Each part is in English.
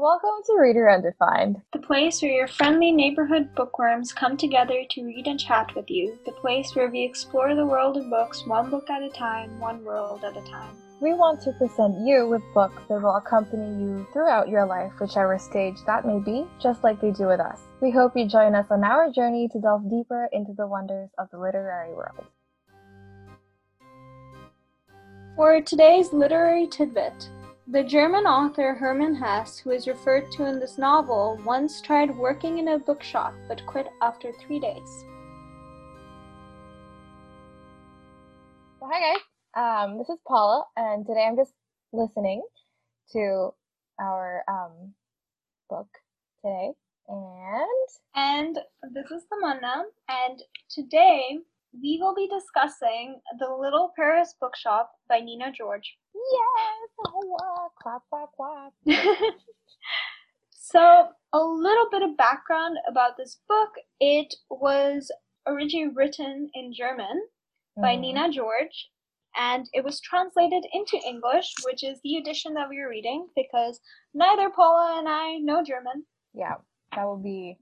Welcome to Reader Undefined. The place where your friendly neighborhood bookworms come together to read and chat with you. The place where we explore the world of books one book at a time, one world at a time. We want to present you with books that will accompany you throughout your life, whichever stage that may be, just like they do with us. We hope you join us on our journey to delve deeper into the wonders of the literary world. For today's literary tidbit, the German author Hermann Hesse, who is referred to in this novel, once tried working in a bookshop but quit after three days. Well, hi guys. Um, this is Paula, and today I'm just listening to our um, book today. And And this is Tamanna, and today we will be discussing The Little Paris Bookshop by Nina George. Yes, oh, clap, clap, clap. so, a little bit of background about this book. It was originally written in German by Mhm. Nina George, and it was translated into English, which is the edition that we are reading because neither Paula and I know German. Yeah, that will be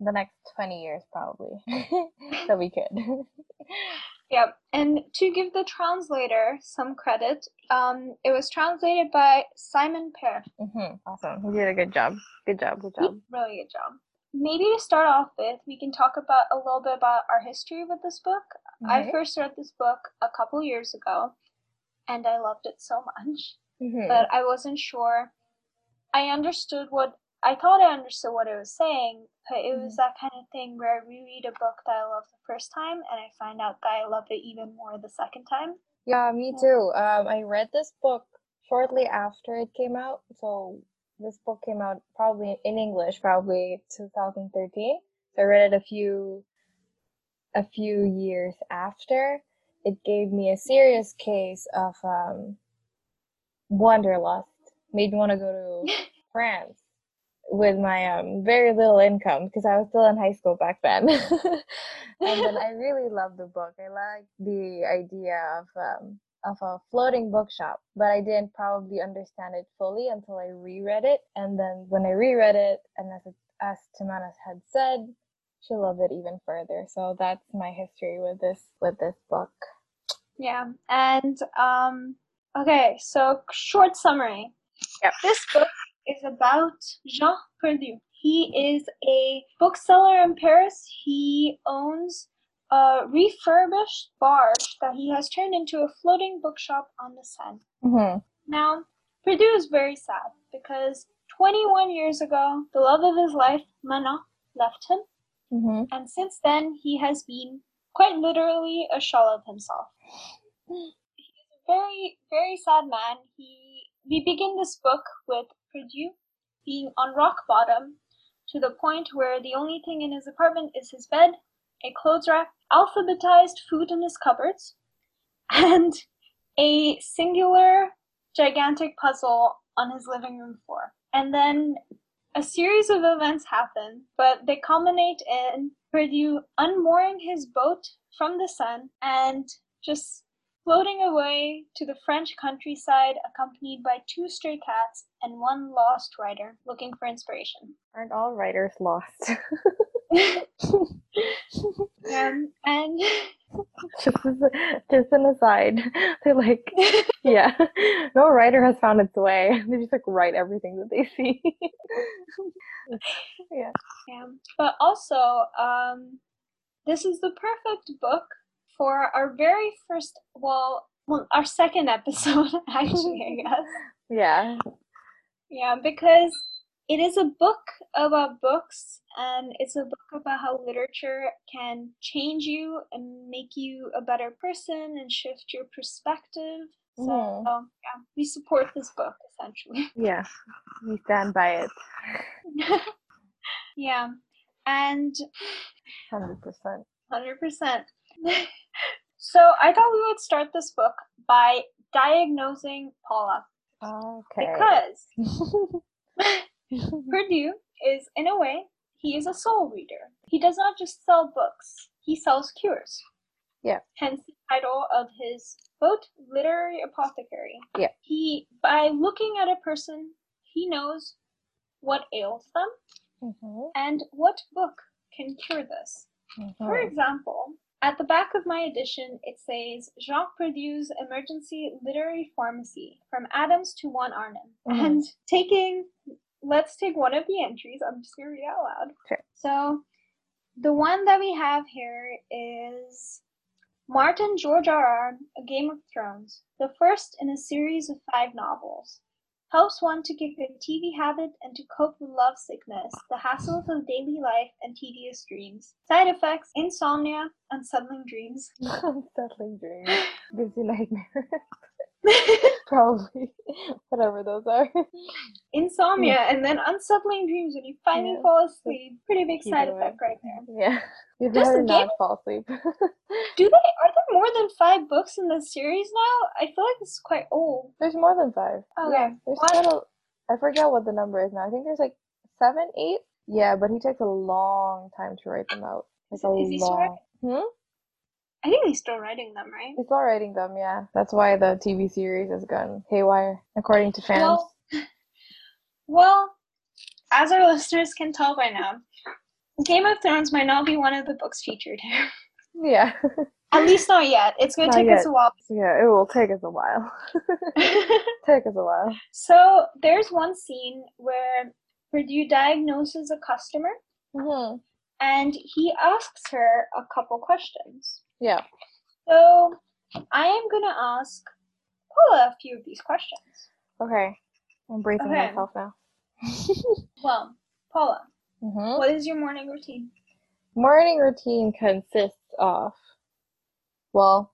the next 20 years probably that we could. Yep. And to give the translator some credit, um, it was translated by Simon Pare. hmm Awesome. He did a good job. Good job. Good job. Really good job. Maybe to start off with, we can talk about a little bit about our history with this book. Right. I first read this book a couple years ago, and I loved it so much. Mhm. but I wasn't sure. I understood what I thought I understood what it was saying, but it was that kind of thing where I reread a book that I loved the first time and I find out that I love it even more the second time. Yeah, me too. Um, I read this book shortly after it came out. So this book came out probably in English, probably 2013. So I read it a few, a few years after. It gave me a serious case of um, wanderlust. Made me want to go to France with my um, very little income because I was still in high school back then. and then I really loved the book. I liked the idea of um, of a floating bookshop, but I didn't probably understand it fully until I reread it. And then when I reread it, and as it, as Tamanna had said, she loved it even further. So that's my history with this with this book. Yeah, and um, okay, so short summary. Yep. This book is about Jean Perdu. He is a bookseller in Paris. He owns a refurbished barge that he has turned into a floating bookshop on the Seine. Mm-hmm. Now, Perdu is very sad because 21 years ago, the love of his life, Manon, left him, Mm-hmm. and since then, he has been quite literally a shell of himself. He's a very, very sad man. He we begin this book with Perdu being on rock bottom to the point where the only thing in his apartment is his bed, a clothes rack, alphabetized food in his cupboards, and a singular gigantic puzzle on his living room floor. And then a series of events happen, but they culminate in Perdu unmooring his boat from the Seine and just floating away to the French countryside, accompanied by two stray cats and one lost writer looking for inspiration. Aren't all writers lost? Um, and just as just an aside, they're like, yeah, no writer has found its way. They just like write everything that they see. yeah. yeah, but also, um, this is the perfect book for our very first, well, well, our second episode, actually, I guess. Yeah. Yeah, because it is a book about books and it's a book about how literature can change you and make you a better person and shift your perspective. So, Mhm. yeah, we support this book essentially. Yeah. We stand by it. yeah, and 100%. 100%. so, I thought we would start this book by diagnosing Paula Okay. because Perdu is, in a way, he is a soul reader. He does not just sell books, he sells cures. Yeah. Hence the title of his book, Literary Apothecary. Yeah. He, by looking at a person, he knows what ails them, Mm-hmm. and what book can cure this. For Mm-hmm. example, at the back of my edition, it says Jacques Perdu's Emergency Literary Pharmacy from Adams to von Arnim. Mhm. And taking, let's take one of the entries. I'm just going to read it out loud. Sure. So, the one that we have here is Martin George R. R. A Game of Thrones, the first in a series of five novels. Helps one to kick a TV habit and to cope with love sickness, the hassles of daily life, and tedious dreams. Side effects insomnia, unsettling dreams. Unsettling dreams. You nightmares. Probably. Whatever those are. insomnia, and then unsettling dreams when you finally Yeah. fall asleep. Pretty big side effect right there. Yeah. You'd not game- fall asleep. Do they? Are there more than five books in this series now? I feel like this is quite old. There's more than five. Okay. Yeah. There's quite a I forget what the number is now. I think there's like seven, eight. Yeah, but he takes a long time to write them out. Like Is- a is he still long. Hmm? I think he's still writing them, right? He's still writing them, yeah. That's why the TV series has gone haywire, according to fans. Well, well, as our listeners can tell by now, Game of Thrones might not be one of the books featured here. yeah. At least not yet. It's going to take us a while. yeah, it will take us a while. take us a while. so there's one scene where Perdu diagnoses a customer hmm and he asks her a couple questions. Yeah. So I am going to ask Paula a few of these questions. Okay. I'm breathing Okay. myself now. Well, Paula, hmm what is your morning routine? Morning routine consists of, well,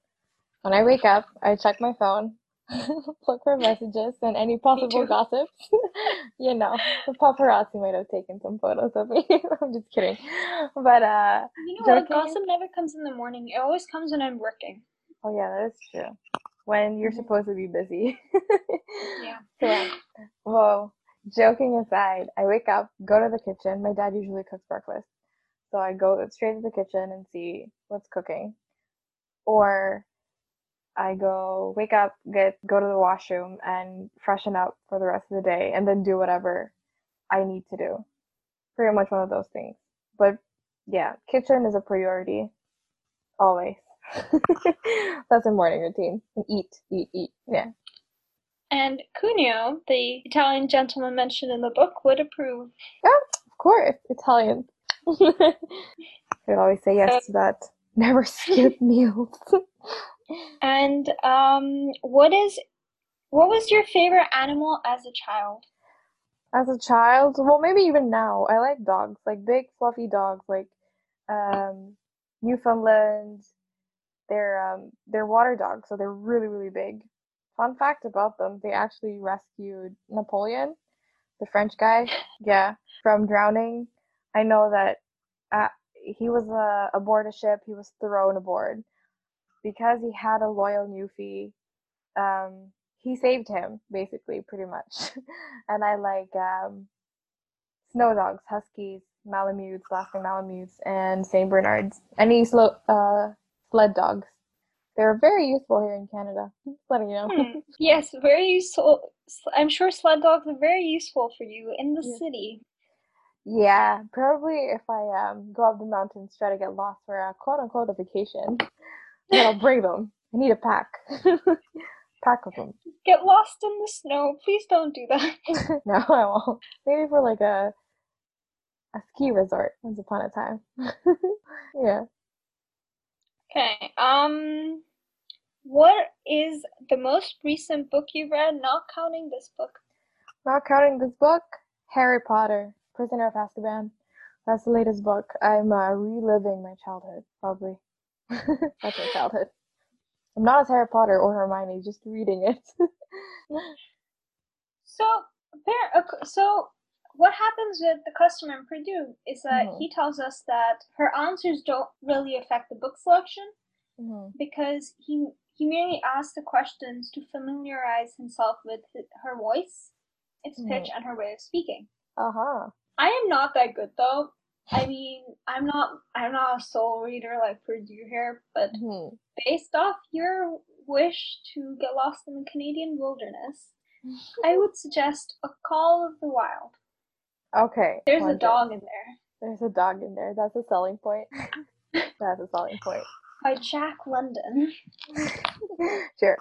when I wake up, I check my phone, look for messages and any possible gossips. you know, the paparazzi might have taken some photos of me. I'm just kidding. But, uh, You know what? Gossip never comes in the morning. It always comes when I'm working. oh yeah, that is true. When you're Mhm. supposed to be busy. Yeah. So, yeah. Well, joking aside, I wake up, go to the kitchen. My dad usually cooks breakfast. So I go straight to the kitchen and see what's cooking. Or I go wake up, get go to the washroom and freshen up for the rest of the day and then do whatever I need to do. Pretty much one of those things. But yeah, kitchen is a priority. Always. That's a morning routine. And eat, eat, eat. Yeah. And Cuneo, the Italian gentleman mentioned in the book, would approve. Yeah, of course, Italian. I'd always say yes uh, to that. Never skip meals. And um, what is what was your favorite animal as a child? As a child, well, maybe even now, I like dogs, like big fluffy dogs, like um, Newfoundland. They're um, they're water dogs, so they're really really big. Fun fact about them: they actually rescued Napoleon, the French guy, yeah, from drowning. I know that uh, he was uh, aboard a ship. He was thrown aboard because he had a loyal Newfie. Um, he saved him basically, pretty much. and I like um, snow dogs, huskies, malamutes, laughing malamutes, and Saint Bernards. Any slow uh, sled dogs. They're very useful here in Canada. Just letting you know. Hmm. Yes, very useful. I'm sure sled dogs are very useful for you in the Yeah. city. Yeah, probably if I um go up the mountains, try to get lost for a quote unquote vacation, then I'll bring them. I need a pack, pack of them. Get lost in the snow. Please don't do that. no, I won't. Maybe for like a a ski resort once upon a time. yeah. Okay. Um, what is the most recent book you read, not counting this book? Not counting this book, Harry Potter, Prisoner of Azkaban. That's the latest book. I'm uh, reliving my childhood, probably. That's my childhood. I'm not as Harry Potter or Hermione, just reading it. So, there. So, what happens with the customer in Perdu is that Mhm. he tells us that her answers don't really affect the book selection Mhm. because he he merely asks the questions to familiarize himself with her voice, its pitch, and her way of speaking. Uh-huh. I am not that good though. I mean, I'm not I'm not a soul reader like Perdu here, but Mhm. based off your wish to get lost in the Canadian wilderness, I would suggest A Call of the Wild. Okay. There's a dog in there. There's a dog in there. That's a selling point. That's a selling point. By Jack London. sure.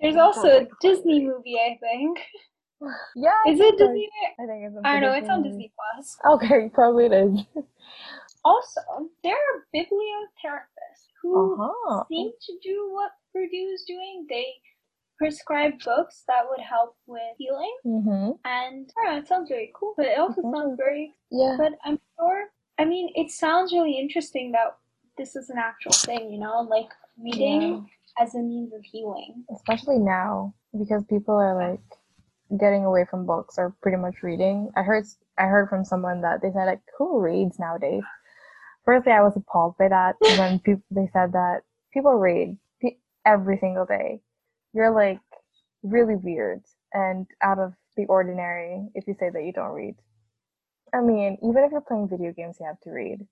There's also sounds a like a Disney movie, I think. Yeah. Is it. Disney? I think it's. I don't know, it's on. Disney Plus. Okay, probably it is. Also, there are bibliotherapists who Uh-huh. seem to do what Perdu is doing. They prescribe books that would help with healing, Mm-hmm. and I don't know, it sounds really cool. But it also Mhm. sounds very. Yeah. But I'm sure. I mean, it sounds really interesting that this is an actual thing. You know, like reading as a means of healing. especially now because people are like getting away from books or pretty much reading. I heard I heard from someone that they said like who reads nowadays. Firstly, I was appalled by that when people they said that people read every single day. You're like really weird and out of the ordinary if you say that you don't read. I mean, even if you're playing video games, you have to read.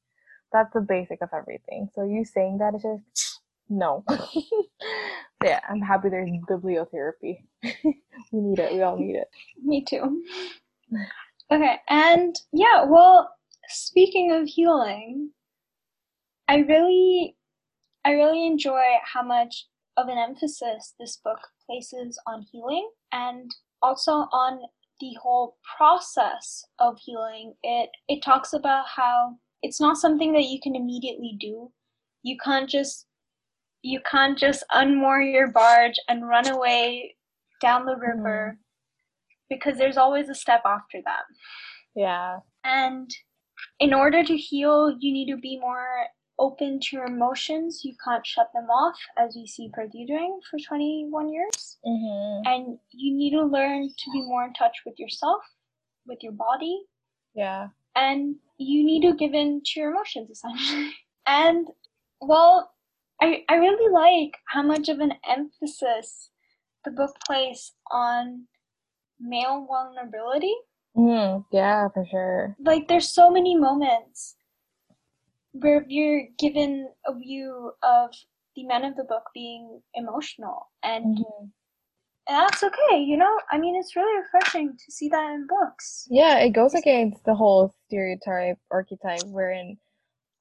That's the basic of everything. So you saying that is just no. yeah, I'm happy there's bibliotherapy. we need it. We all need it. Me too. Okay, and yeah, well, speaking of healing, I really I really enjoy how much of an emphasis this book places on healing and also on the whole process of healing. It it talks about how it's not something that you can immediately do. You can't just you can't just unmoor your barge and run away down the river because there's always a step after that. Yeah. And in order to heal, you need to be more open to your emotions. You can't shut them off, as we see Perdu doing for 21 years. Mm-hmm. And you need to learn to be more in touch with yourself, with your body, Yeah. and you need to give in to your emotions, essentially. And, well, I, I really like how much of an emphasis the book places on male vulnerability. Mm, yeah, for sure. like there's so many moments where you're given a view of the men of the book being emotional and, Mhm. and that's okay you know i mean it's really refreshing to see that in books Yeah, it goes against the whole stereotype archetype wherein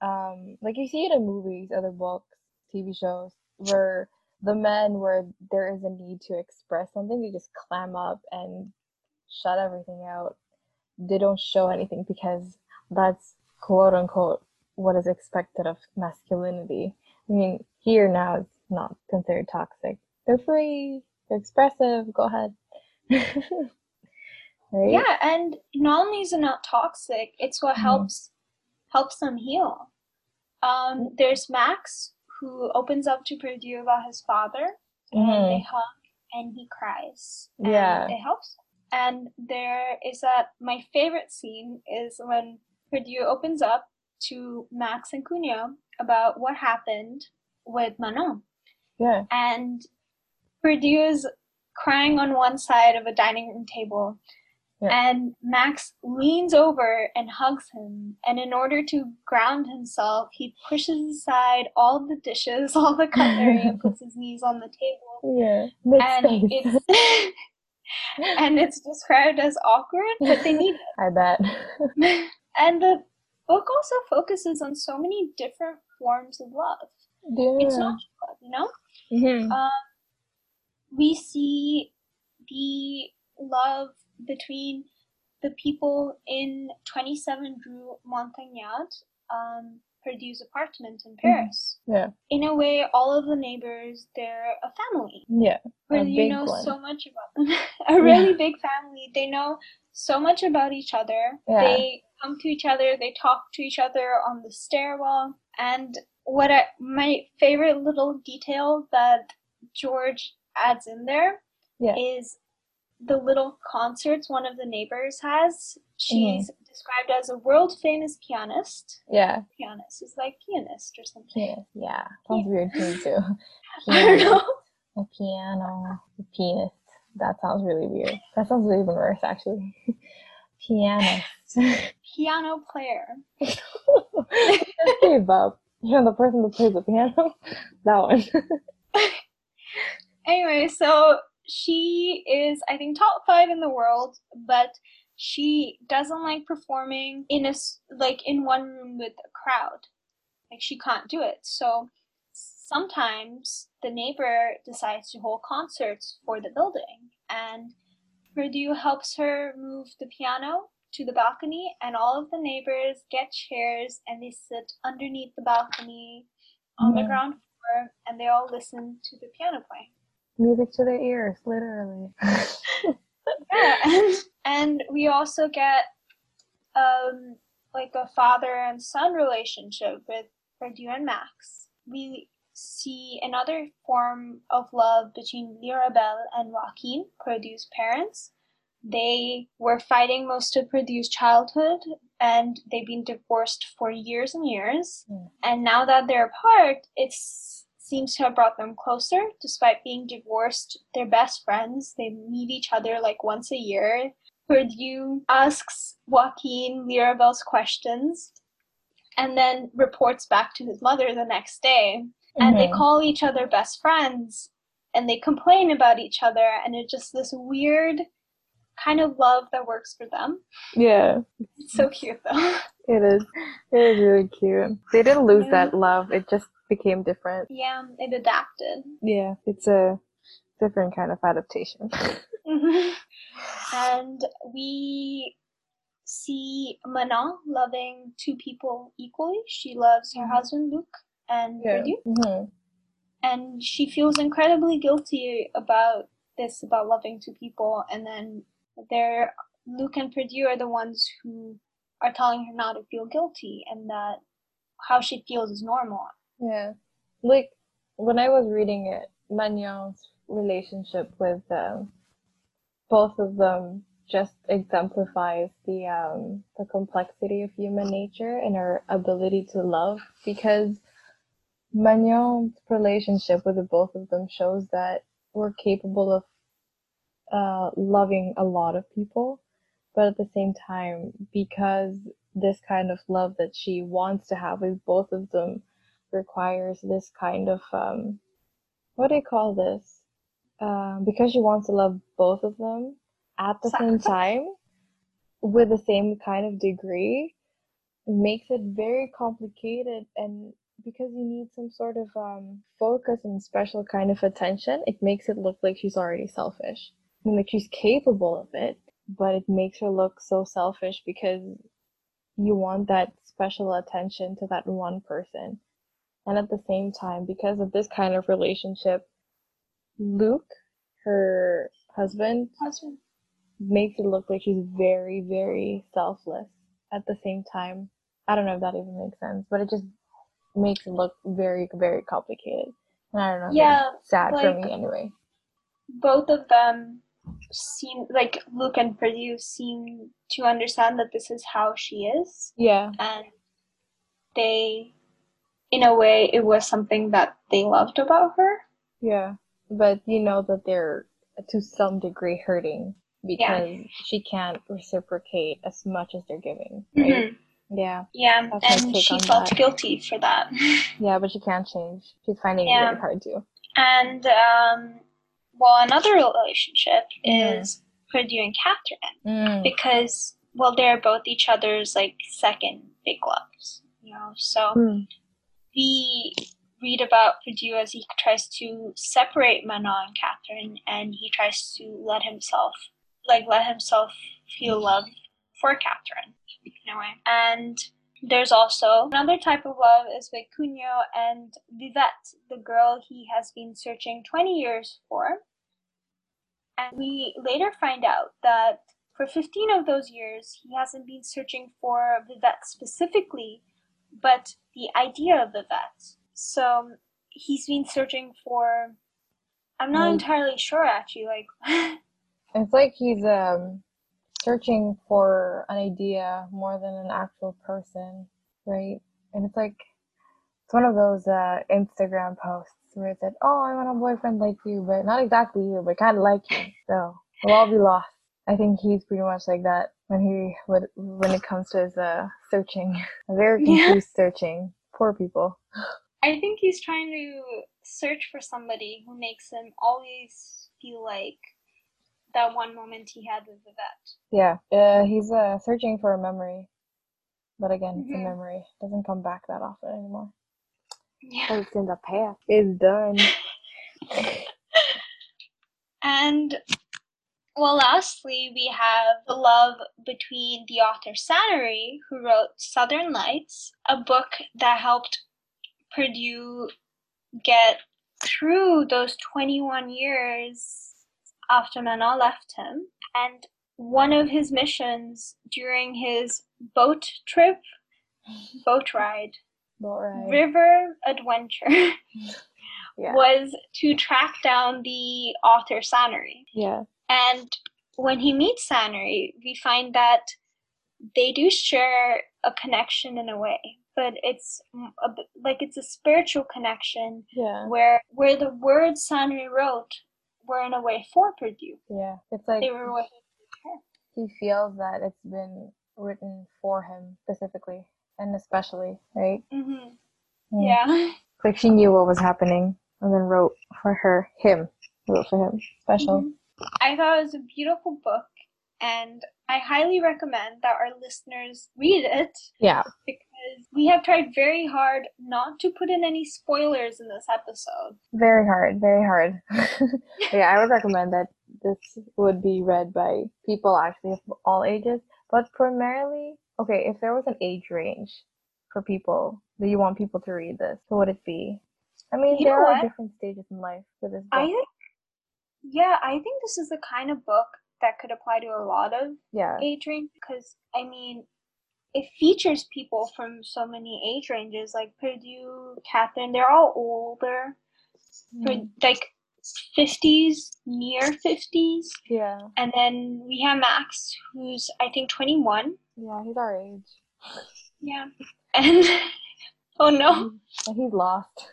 um like you see it in movies, other books, TV shows, where the men where there is a need to express something, they just clam up and shut everything out. They don't show anything because that's quote unquote what is expected of masculinity. I mean, here now it's not considered toxic. They're free, they're expressive, go ahead. right? yeah and not only is it not toxic it's what Mhm. helps helps them heal um there's max who opens up to Perdu about his father and they mm-hmm. hug and he cries. And Yeah. it helps. And there is that my favorite scene is when Perdu opens up to Max and Cuneo about what happened with Manon. Yeah. and Perdu is crying on one side of a dining room table Yeah. and Max leans over and hugs him and in order to ground himself he pushes aside all the dishes all the cutlery and puts his knees on the table Yeah. Make and space. it's and it's described as awkward, but they need it. I bet. And the book also focuses on so many different forms of love. yeah. It's not just love, you know. Mhm. Um, we see the love between the people in 27 Rue Montagnard, um, Perdu's apartment in Paris. Yeah. In a way, all of the neighbors, they're a family. Yeah. where you know one. so much about them. a really big family. They know so much about each other. Yeah. They come to each other. They talk to each other on the stairwell. And what I, my favorite little detail that George adds in there Yeah. is the little concerts one of the neighbors has. She's Mm-hmm. described as a world famous pianist. Yeah. Pianist is like pianist or something. Yeah. Yeah. Sounds weird to me too. I don't know. A piano. A pianist. That sounds really weird. That sounds even worse actually. Pianist. Piano player. Gave up. You know the person that plays the piano? That one. Anyway, so she is, I think, top five in the world, but she doesn't like performing in a like in one room with a crowd. Like she can't do it. So sometimes the neighbor decides to hold concerts for the building and Perdu helps her move the piano to the balcony and all of the neighbors get chairs and they sit underneath the balcony on the ground floor and they all listen to the piano playing. Music to their ears, literally. yeah, and, and we also get um like a father and son relationship with Perdu and Max. We see another form of love between Mirabel and Joaquin, Perdu's parents. They were fighting most of Perdu's childhood and they've been divorced for years and years. Mm. And now that they're apart, it seems to have brought them closer. Despite being divorced, they're best friends. They meet each other like once a year. Perdu asks Joaquin Mirabel's questions and then reports back to his mother the next day and mm-hmm. they call each other best friends and they complain about each other and it's just this weird kind of love that works for them. Yeah. It's so cute though. It is. It is really cute. They didn't lose yeah. that love. It just became different. Yeah, it adapted. Yeah, it's a different kind of adaptation. mm-hmm. And we see Manon loving two people equally. She loves her mm-hmm. husband Luc and yeah. Mm-hmm. And she feels incredibly guilty about this, about loving two people, and then they're Luc and Perdu are the ones who are telling her not to feel guilty and that how she feels is normal. Yeah. Like when I was reading it, Manon's relationship with um, both of them just exemplifies the um, the complexity of human nature and our ability to love because Manon's relationship with the both of them shows that we're capable of uh, loving a lot of people, but at the same time, because this kind of love that she wants to have with both of them requires this kind of um, what do you call this? Um, because she wants to love both of them at the same time with the same kind of degree makes it very complicated and because you need some sort of um, focus and special kind of attention, it makes it look like she's already selfish. I mean, like she's capable of it, but it makes her look so selfish because you want that special attention to that one person. And at the same time, because of this kind of relationship, Luc, her husband, husband. makes it look like she's very, very selfless at the same time. I don't know if that even makes sense, but it just makes it look very, very complicated. And I don't know. Yeah. Sad like, for me anyway. Both of them seem like Luc and Perdu seem to understand that this is how she is. Yeah. And they, in a way, it was something that they loved about her. Yeah. But you know that they're to some degree hurting because yeah. she can't reciprocate as much as they're giving. Right? Mm-hmm. Yeah. Yeah, and she felt that. guilty for that. yeah, but she can't change. She's finding yeah. it really hard to. And um, well, another relationship mm. is Perdu and Catherine mm. because well, they're both each other's like second big loves. You know, so mm. We read about Perdu as he tries to separate Manon and Catherine, and he tries to let himself like let himself feel love for Catherine in a way. And there's also another type of love is with Cuneo and Vivette, the girl he has been searching 20 years for. And we later find out that for 15 of those years, he hasn't been searching for Vivette specifically, but the idea of Vivette. So he's been searching for. I'm not entirely sure actually. Like, it's like he's um searching for an idea more than an actual person, right? And it's like it's one of those uh, Instagram posts where it said, "Oh, I want a boyfriend like you, but not exactly you, but kind of like you." So we'll all be lost. I think he's pretty much like that when he would when it comes to his uh, searching, a very confused yeah. searching. Poor people. I think he's trying to search for somebody who makes him always feel like that one moment he had with Vivette. Yeah, uh, he's uh, searching for a memory, but again, it's a Mhm. memory. Doesn't come back that often anymore. Yeah. But it's in the past. It's done. And well, lastly, we have the love between the author Sanary, who wrote Southern Lights, a book that helped Perdu get through those 21 years after Manon left him. And one of his missions during his boat trip, boat ride, All right. river adventure, Yeah. was to track down the author Sanary. Yeah. And when he meets Sanary, we find that they do share a connection in a way, but it's a like it's a spiritual connection Yeah. where where the words Sanary wrote were in a way for Perdu. Yeah. It's like They were he feels that it's been written for him specifically and especially, right? hmm Mm. Yeah. Like she knew what was happening and then wrote for her, him. Wrote for him. Special. Mhm. I thought it was a beautiful book, and I highly recommend that our listeners read it Yeah. because we have tried very hard not to put in any spoilers in this episode. Very hard. Very hard. yeah, I would recommend that this would be read by people actually of all ages, but primarily, okay, if there was an age range for people that you want people to read this, what would it be? I mean, You there are what? different stages in life for this book. I think, yeah, I think this is the kind of book that could apply to a lot of yeah. age range because I mean, it features people from so many age ranges, like Perdu, Catherine. They're all older, for Mm, like fifties, near fifties, Yeah. and then we have Max, who's I think twenty one. Yeah, he's our age. Yeah, and oh no, And he's lost.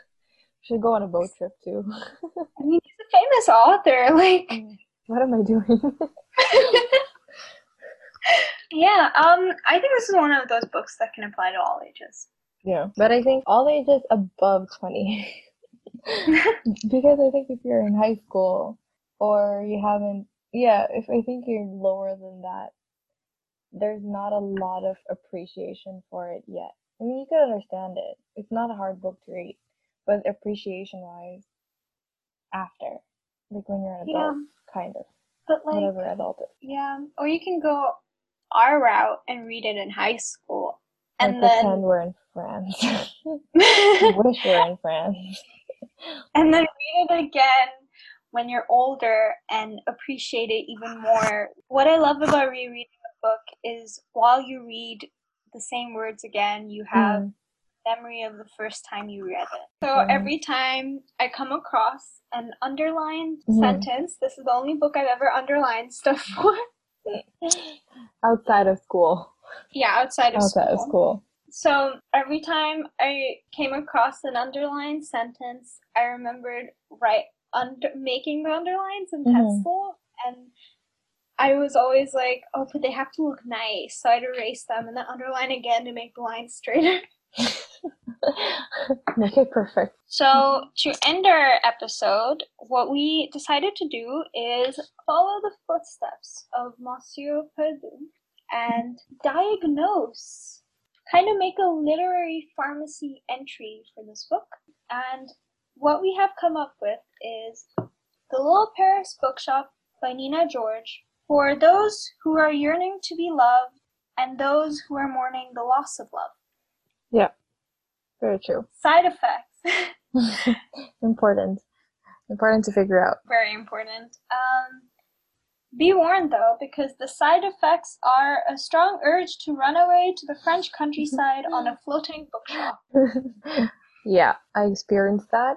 Should go on a boat trip too. I mean he's a famous author, like. what am I doing? Yeah, um, I think this is one of those books that can apply to all ages. yeah. But I think all ages above 20. because I think if you're in high school or you haven't, yeah, if I think you're lower than that, there's not a lot of appreciation for it yet. I mean, you could understand it. It's not a hard book to read, but appreciation wise, after, like when you're an Yeah. adult, kind of, But like, whatever adult is. yeah, or you can go our route and read it in high school, And pretend then we're in France. Wish we're in France. and then read it again when you're older and appreciate it even more. What I love about rereading a book is while you read the same words again, you have Mm. Memory of the first time you read it. So Mhm. every time I come across an underlined Mhm. sentence, this is the only book I've ever underlined stuff for. Outside of school. yeah, outside of Outside school. of school. So every time I came across an underlined sentence, I remembered right under making the underlines in Mhm. pencil, and I was always like, "Oh, but they have to look nice," so I'd erase them and then underline again to make the lines straighter. Make it perfect. So to end our episode, what we decided to do is follow the footsteps of Monsieur Perdu and diagnose, kind of make a literary pharmacy entry for this book. And what we have come up with is The Little Paris Bookshop by Nina George for those who are yearning to be loved and those who are mourning the loss of love. Yeah. Very true. Side effects. Important. Important to figure out. very important. Um, be warned though, because the side effects are a strong urge to run away to the French countryside on a floating bookshop. yeah, I experienced that.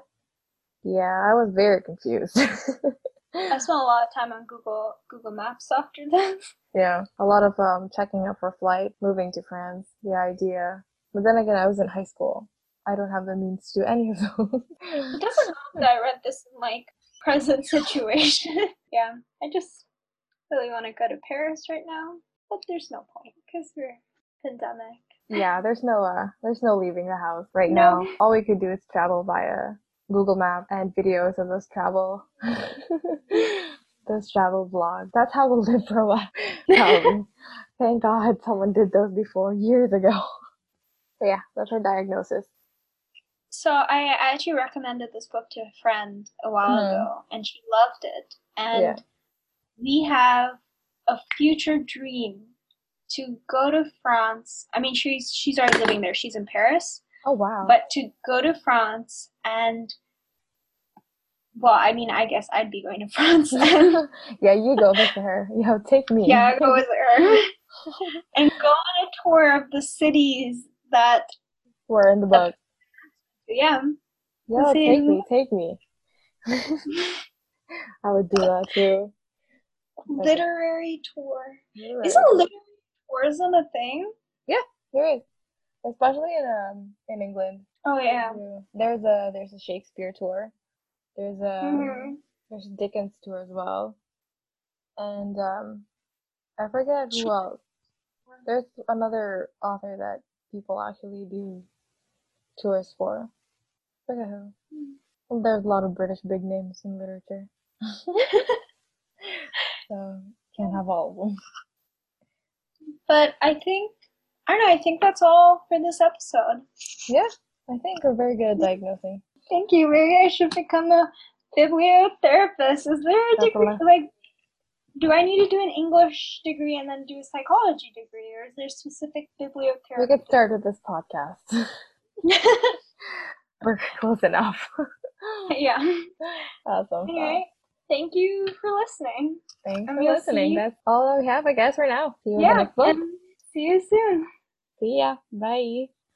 Yeah, I was very confused. I spent a lot of time on Google Google Maps after this. yeah, a lot of um checking up for flight, moving to France, the idea. But then again, I was in high school. I don't have the means to do any of those. It doesn't help that I read this in like present situation. yeah, I just really want to go to Paris right now, but there's no point because we're pandemic. yeah, there's no uh there's no leaving the house right No. now. All we could do is travel via Google Map and videos of those travel. those travel vlogs. That's how we'll live for a while. Probably. Thank God someone did those before years ago. But yeah, that's her diagnosis. So I actually recommended this book to a friend a while Mhm. ago, and she loved it. And Yeah. we have a future dream to go to France. I mean, she's she's already living there. She's in Paris, Oh wow. but to go to France and well, I mean, I guess I'd be going to France. yeah, you go with her. Yo, take me. yeah, go with her and go on a tour of the cities that We're in the book. yeah. See. take me, take me. I would do that too. Literary tour. You're Isn't literary tourism a thing? Yeah, there is, especially in um in England. Oh yeah. There's a there's a Shakespeare tour. There's a Mhm. there's a Dickens tour as well, and um I forget who else. There's another author that people actually do tours for. Who. Well, hmm. there's a lot of British big names in literature, so can't have all of them. But I think I don't know. I think that's all for this episode. Yeah, I think we're very good at diagnosing. Thank you. Maybe I should become a bibliotherapist. Is there a degree like? Do I need to do an English degree and then do a psychology degree, or is there specific bibliotherapy? We could start with this podcast. we're close enough. yeah. awesome. Anyway, thank you for listening. Thanks I'm for listening. That's all that we have, I guess, for now. See you in the Yeah, next book. see you soon. See ya. Bye.